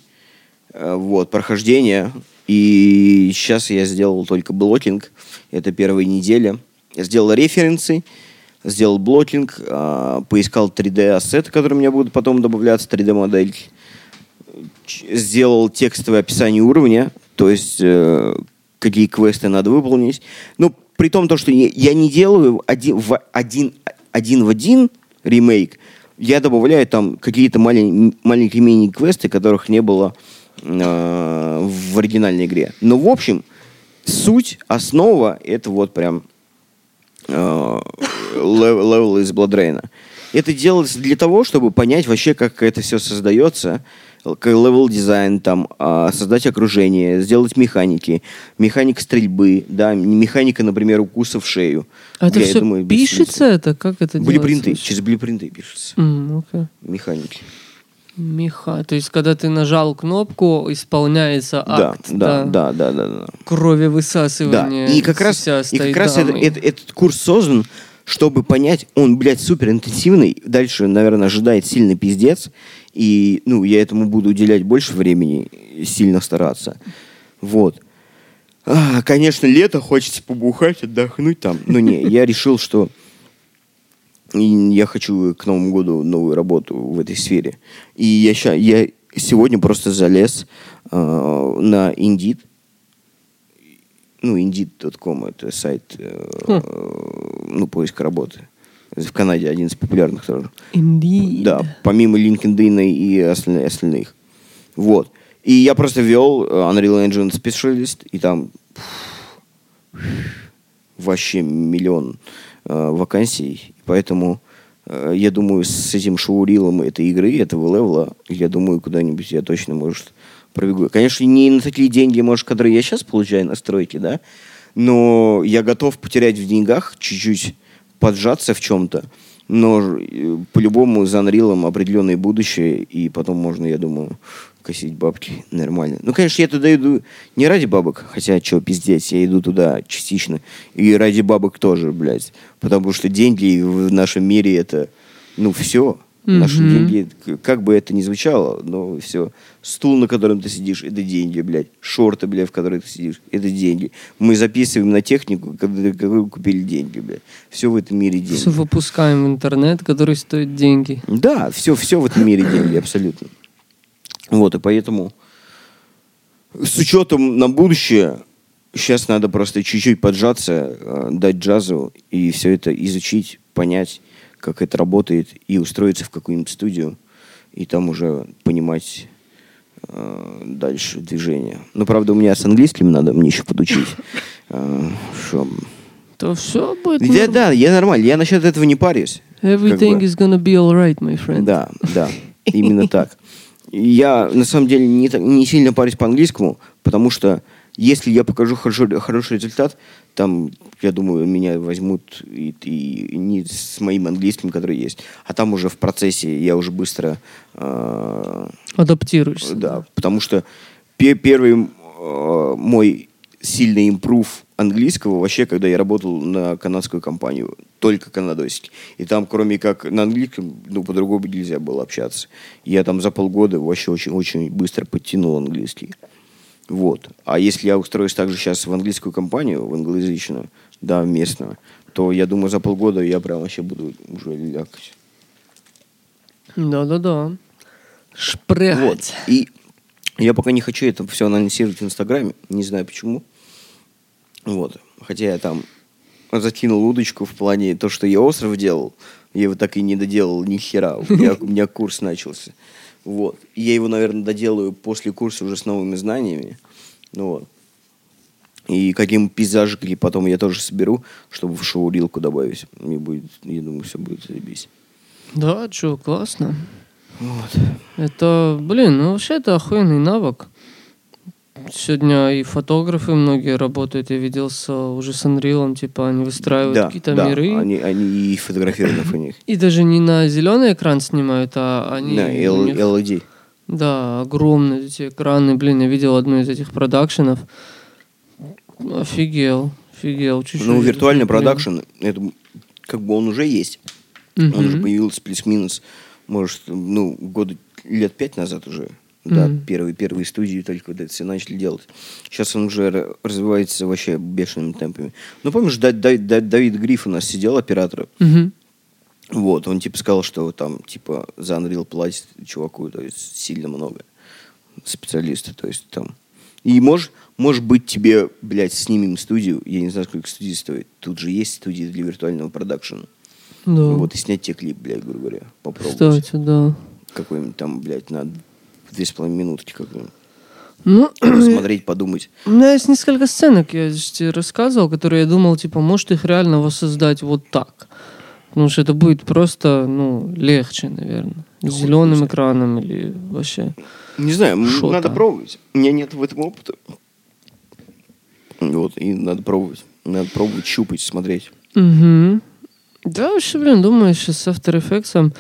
вот, прохождение. И сейчас я сделал только blocking. Это первая неделя. Я сделал референсы, сделал blocking, а, поискал 3D-ассеты, которые у меня будут потом добавляться, 3D-модель. Ч- Сделал текстовое описание уровня, то есть э, какие квесты надо выполнить. Ну, при том, то, что я не делаю один в один, один в один ремейк, я добавляю там какие-то малень- маленькие мини-квесты, которых не было э, в оригинальной игре. Но, в общем, суть, основа, это вот прям э, лев- level из Бладрейна. Это делается для того, чтобы понять вообще, как это все создается, level design, там, а, создать окружение, сделать механики, механика стрельбы, да, механика, например, укуса в шею. А это Я все думаю, пишется это? Как это Блюпринты, делается? через блюпринты пишется. М, окей. Механики. Меха. То есть, когда ты нажал кнопку, исполняется Да, акт да, да, да, да, да. крови Да, высасывания. и как раз, и как раз это- это- этот курс создан, чтобы понять, он, блядь, супер интенсивный, дальше, наверное, ожидает сильный пиздец, и, ну, я этому буду уделять больше времени, сильно стараться. Вот. А, конечно, лето, хочется побухать, отдохнуть там. Но не, я решил, что и я хочу к Новому году новую работу в этой сфере. И я, ща, я сегодня просто залез э, на Indeed. Ну, Indeed.com это сайт, э, э, ну, поиска работы. В Канаде один из популярных тоже. Indeed. Да, помимо LinkedIn и остальных. остальных. Вот. И я просто ввел э, Unreal Engine Specialist, и там вообще миллион э, вакансий. Поэтому э, я думаю, с этим шоурилом этой игры, этого левела, я думаю, куда-нибудь я точно, может, пробегу. Конечно, не на такие деньги, может, которые я сейчас получаю на стройке, да, но я готов потерять в деньгах чуть-чуть, поджаться в чем-то, но э, по-любому за Unreal определенное будущее, и потом можно, я думаю, косить бабки нормально. Ну, конечно, я туда иду не ради бабок, хотя, что, пиздец, я иду туда частично, и ради бабок тоже, блядь, потому что деньги в нашем мире это, ну, все. Наши Мгм. деньги, как бы это ни звучало, но все. Стул, на котором ты сидишь, это деньги, блядь. Шорты, блядь, в которых ты сидишь, это деньги. Мы записываем на технику, когда- которую купили деньги, блядь. Все в этом мире деньги. Все выпускаем в интернет, который стоит деньги. Да, все, все в этом мире деньги, абсолютно. Вот, и поэтому с учетом на будущее, сейчас надо просто чуть-чуть поджаться, э, дать джазу и все это изучить, понять, как это работает, и устроиться в какую-нибудь студию, и там уже понимать э, дальше движение. Ну, правда, у меня с английским надо мне еще подучить. [LAUGHS] Э, что- То все будет... Да, норм- да, я нормально, я насчет этого не парюсь. Everything как бы. is gonna be alright, my friend. Да, да, именно [LAUGHS] так. Я на самом деле не, не сильно парюсь по английскому, потому что если я покажу хороший, хороший результат, там, я думаю, меня возьмут и, и не с моим английским, который есть, а там уже в процессе я уже быстро э, Адаптируешься. да, потому что пе- первый э, мой сильный импрув английского вообще, когда я работал на канадскую компанию, только канадосики. И там, кроме как на английском, ну, по-другому нельзя было общаться. Я там за полгода вообще очень-очень быстро подтянул английский. Вот. А если я устроюсь также сейчас в английскую компанию, в англоязычную, да, местную, то я думаю, за полгода я прям вообще буду уже лякать. Да-да-да. Вот. Шпрягать. И я пока не хочу это все анонсировать в Инстаграме, не знаю почему. Вот. Хотя я там закинул удочку в плане то, что я остров делал, я его так и не доделал ни хера. У меня, у меня курс начался. Вот. И я его, наверное, доделаю после курса уже с новыми знаниями. Ну вот. И каким пейзажики потом я тоже соберу, чтобы в шоу-рилку добавить. Мне будет, я думаю, все будет заебись. Да, что, классно. Вот. Это, блин, ну вообще это охуенный навык. Сегодня и фотографы многие работают. Я видел с, уже с Unreal, типа они выстраивают Да, какие-то да, миры. они, они и фотографируют на фоне. И даже не на зеленый экран снимают, а они... У L- них- LED. Да, огромные эти экраны. Блин, я видел одну из этих продакшенов. Офигел. Офигел. Чуть-чуть. Ну, виртуальный продакшн, это как бы он уже есть. Он Мгм. уже появился плюс-минус, может, ну, года лет пять назад уже. Да, Мгм. первые, первые студии только вот это все начали делать. Сейчас он уже ра- развивается вообще бешеными темпами. Ну, помнишь, Да- Да- Да- Давид Гриф у нас сидел, оператор. Мгм. Вот, он типа сказал, что там, типа, за Unreal платит чуваку, то есть сильно много специалисты, то есть там. И может, может быть тебе, блядь, снимем студию, я не знаю, сколько студий стоит. Тут же есть студии для виртуального продакшена. Да. Вот и снять тебе клип, блядь, грубо говоря, попробовать. Кстати, да. Какой-нибудь там, блядь, на две с половиной минутки какой-нибудь. Ну, Посмотреть, [CLEARS THROAT] подумать. У меня есть несколько сценок, я тебе рассказывал, которые я думал, типа, может их реально воссоздать вот так. Потому что это будет просто, ну, легче, наверное. С зеленым экраном или вообще. Не знаю, м, Шо надо пробовать. У меня нет в этом опыта. Вот, и надо пробовать. Надо пробовать, щупать, смотреть. Угу. Да, вообще, блин, думаю, сейчас с After Effects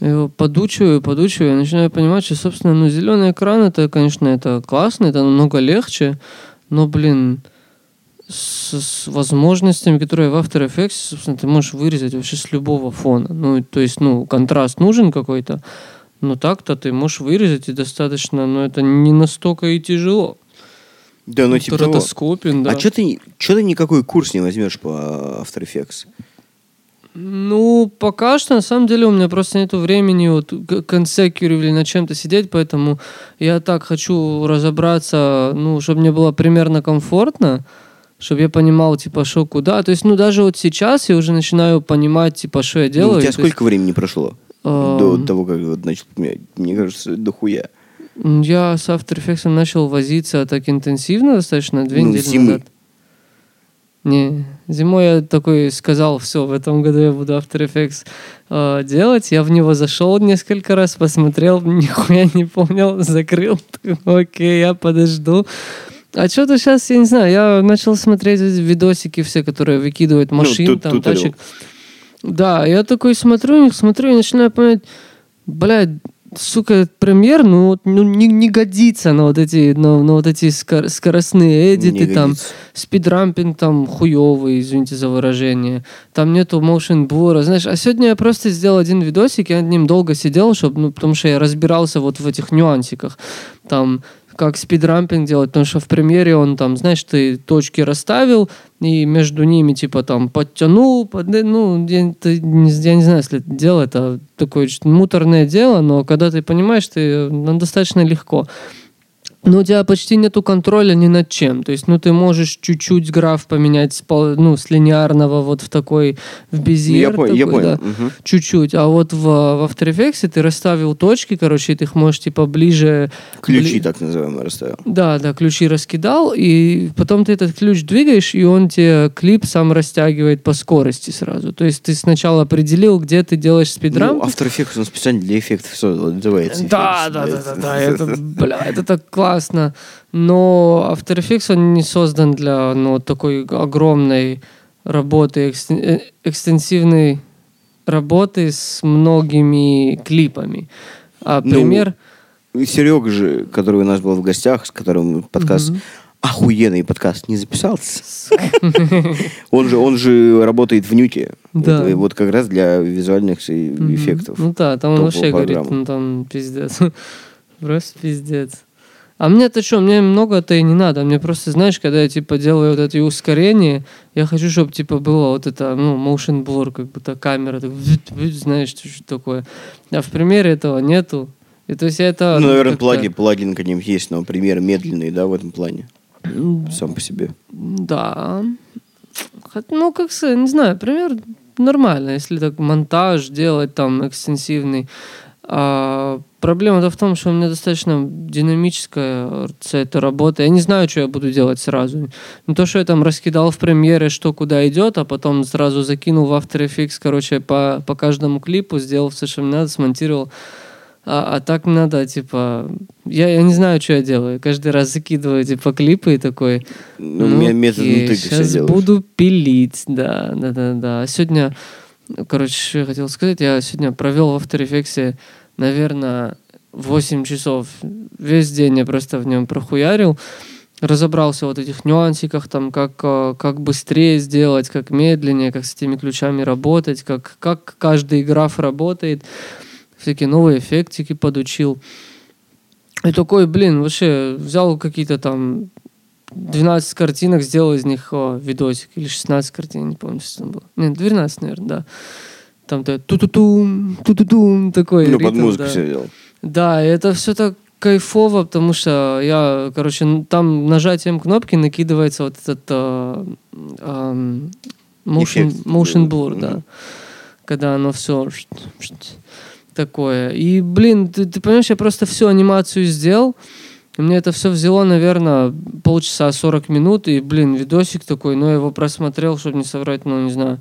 его подучиваю, подучиваю, и начинаю понимать, что, собственно, ну, зеленый экран, это, конечно, это классно, это намного легче, но, блин, с, с возможностями, которые в After Effects, собственно, ты можешь вырезать вообще с любого фона. Ну, то есть, ну, контраст нужен какой-то, но так-то ты можешь вырезать и достаточно, но это не настолько и тяжело. Да, ну типа того. Да. А что ты, чё ты никакой курс не возьмешь по After Effects? Ну, пока что, на самом деле, у меня просто нету времени вот consecutively на чем-то сидеть, поэтому я так хочу разобраться, ну, чтобы мне было примерно комфортно, чтобы я понимал, типа, что куда. То есть, ну, даже вот сейчас я уже начинаю понимать, типа, что я Ну, делаю. у тебя То есть, сколько времени прошло? эм, До того, как вот начал поменять? Мне кажется, дохуя. Я с After Effects начал возиться так интенсивно достаточно две Ну, недели зимы. назад. Не, зимой я такой сказал, все, в этом году я буду After Effects э, делать. Я в него зашел несколько раз, посмотрел, [LAUGHS] нихуя не понял, закрыл. [LAUGHS] Окей, я подожду. А что-то сейчас, я не знаю, я начал смотреть видосики все, которые выкидывают Ну, машин, тут- там, туториал. тачек. Да, я такой смотрю них, смотрю и начинаю понять, блядь, сука, премьер, ну, вот, ну не, не годится на вот эти, на, на вот эти скор- скоростные эдиты, Не там, годится. спидрампинг там хуёвый, извините за выражение. Там нету motion blur. Знаешь, а сегодня я просто сделал один видосик, я над ним долго сидел, чтобы, ну, потому что я разбирался вот в этих нюансиках. Там, как спидрампинг делать, потому что в премьере он там, знаешь, ты точки расставил, и между ними, типа, там, подтянул, под, ну, я, ты я не знаю, если это дело, это такое муторное дело, но когда ты понимаешь, ты, ну, достаточно легко. Но у тебя почти нету контроля ни над чем. То есть, ну, ты можешь чуть-чуть граф поменять с, ну, с линейного вот в такой, в Ну, безьер. я понял, я понял. да, Мгм. Чуть-чуть. А вот в, в After Effects ты расставил точки, короче, и ты их можешь, типа, ближе... Ключи, бли- так называемые, расставил. Да, да, ключи раскидал, и потом ты этот ключ двигаешь, и он тебе клип сам растягивает по скорости сразу. То есть ты сначала определил, где ты делаешь спидрам. Ну, After Effects, он специально для эффектов все называется. Да, да, да, да, да, это, бля, это так классно. Но After Effects, он не создан для, ну, такой огромной работы, э, экстенсивной работы с многими клипами. А Ну, пример... Серега же, который у нас был в гостях, с которым подкаст, Мгм. охуенный подкаст, не записался. [LAUGHS] Он же, он же работает в Нюте. Да. Вот, как раз для визуальных эффектов. Ну да, там он вообще говорит, ну там пиздец. [LAUGHS] Просто пиздец. А мне-то что, мне много-то и не надо. Мне просто, знаешь, когда я, типа, делаю вот эти ускорения, я хочу, чтобы, типа, было вот это, ну, motion blur, как будто камера, так, знаешь, что такое. А в примере этого нету. И то есть я это... Ну, наверное, плагин, плагин каким-нибудь есть, но пример медленный, да, в этом плане. Сам по себе. Да. Ну, как сказать, не знаю, пример нормально, если так монтаж делать там экстенсивный. А проблема-то в том, что у меня достаточно динамическая вся эта работа. Я не знаю, что я буду делать сразу. Ну, то, что я там раскидал в премьере, что куда идет, а потом сразу закинул в After Effects, короче, по, по каждому клипу, сделал все, что мне надо, смонтировал. А, а так надо, типа... Я, я не знаю, что я делаю. Каждый раз закидываю, типа, клипы и такой... Ну, ме- метод ты все Сейчас буду пилить, да, да, да, да. А сегодня, ну, короче, что я хотел сказать, я сегодня провел в After Effects, наверное, 8 часов. Весь день я просто в нем прохуярил. Разобрался вот этих нюансиках, там, как, э, как быстрее сделать, как медленнее, как с этими ключами работать, как, как каждый граф работает. Всякие новые эффектики подучил. И такой, блин, вообще взял какие-то там 12 картинок, сделал из них о, видосик. Или 16 картин, не помню, что там было. Нет, 12, наверное, да. Там то ту-ту-тум, ту-ту-тум, такой Ну, под ритм, музыку да. все делал. Да, это все так кайфово, потому что я, короче, там нажатием кнопки накидывается вот этот э, эм, motion, Эффект. motion blur, да. Когда оно все такое. И, блин, ты, ты понимаешь, я просто всю анимацию сделал. И Мне это все взяло, наверное, полчаса 40 минут. И, блин, видосик такой, но я его просмотрел, чтобы не соврать, ну, не знаю,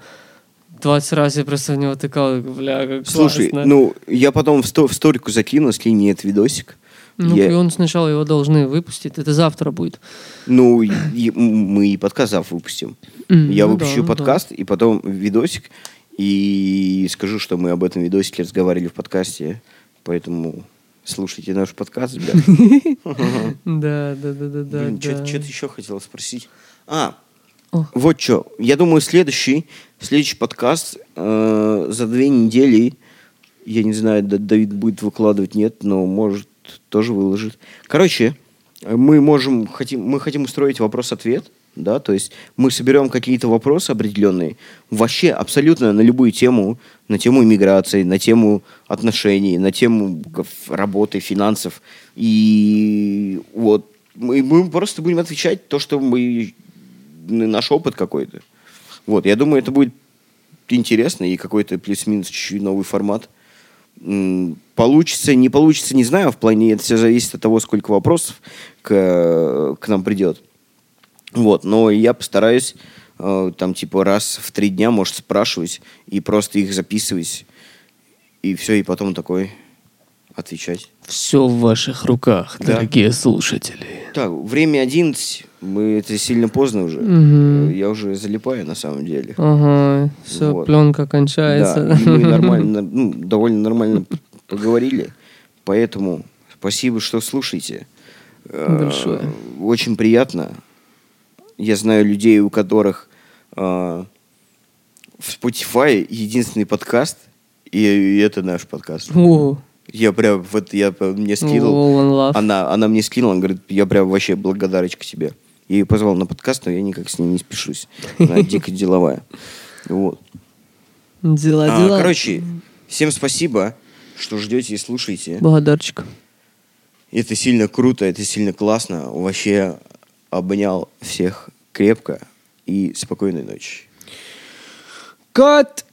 20 раз я просто в него тыкал. Бля, как Слушай, классно. ну, я потом в, сто- в сторику закину, скинь мне этот видосик. Ну, Я- и он сначала его должны выпустить. Это завтра будет. Ну, и- мы и подкаст выпустим. М, Я ну выпущу да, подкаст, и потом видосик, и скажу, что мы об этом видосике разговаривали в подкасте. Поэтому слушайте наш подкаст, ребят. [LAUGHS] Да, да, да, да, да. Блин, что-то еще хотел спросить. А, вот что. Я думаю, следующий, следующий подкаст э, за две недели, я не знаю, Да- Давид будет выкладывать, нет, но может тоже выложит. Короче, мы можем, хотим, мы хотим устроить вопрос-ответ, да, то есть мы соберем какие-то вопросы определенные, вообще абсолютно на любую тему, на тему иммиграции, на тему отношений, на тему работы, финансов, и вот мы, мы просто будем отвечать то, что мы наш опыт какой-то. Вот, я думаю, это будет интересно и какой-то плюс-минус чуть-чуть новый формат. Получится, не получится, не знаю. В плане это все зависит от того, сколько вопросов к, к нам придет. Вот, но я постараюсь э, там типа раз в три дня, может, спрашивать и просто их записывать. И все, и потом такой отвечать. Все в ваших руках, Да. дорогие слушатели. Так, время 11. Мы, это сильно поздно уже. Мгм. Я уже залипаю на самом деле. Ага, все, Вот. пленка кончается. Да, и мы [LAUGHS] нормально, ну, довольно нормально поговорили. Поэтому спасибо, что слушаете. Э, Большое. Очень приятно. Я знаю людей, у которых э, в Spotify единственный подкаст, и, и это наш подкаст. О, Я прям, вот я мне скинул. Она, она мне скинула, она говорит, я прям вообще благодарочка тебе. Я ее позвал на подкаст, но я никак с ней не спешусь. Она [LAUGHS] дико деловая. Вот. Дела, А, дела. короче, всем спасибо, что ждете и слушаете. Благодарчик. Это сильно круто, это сильно классно. Вообще обнял всех крепко и спокойной ночи. Кот!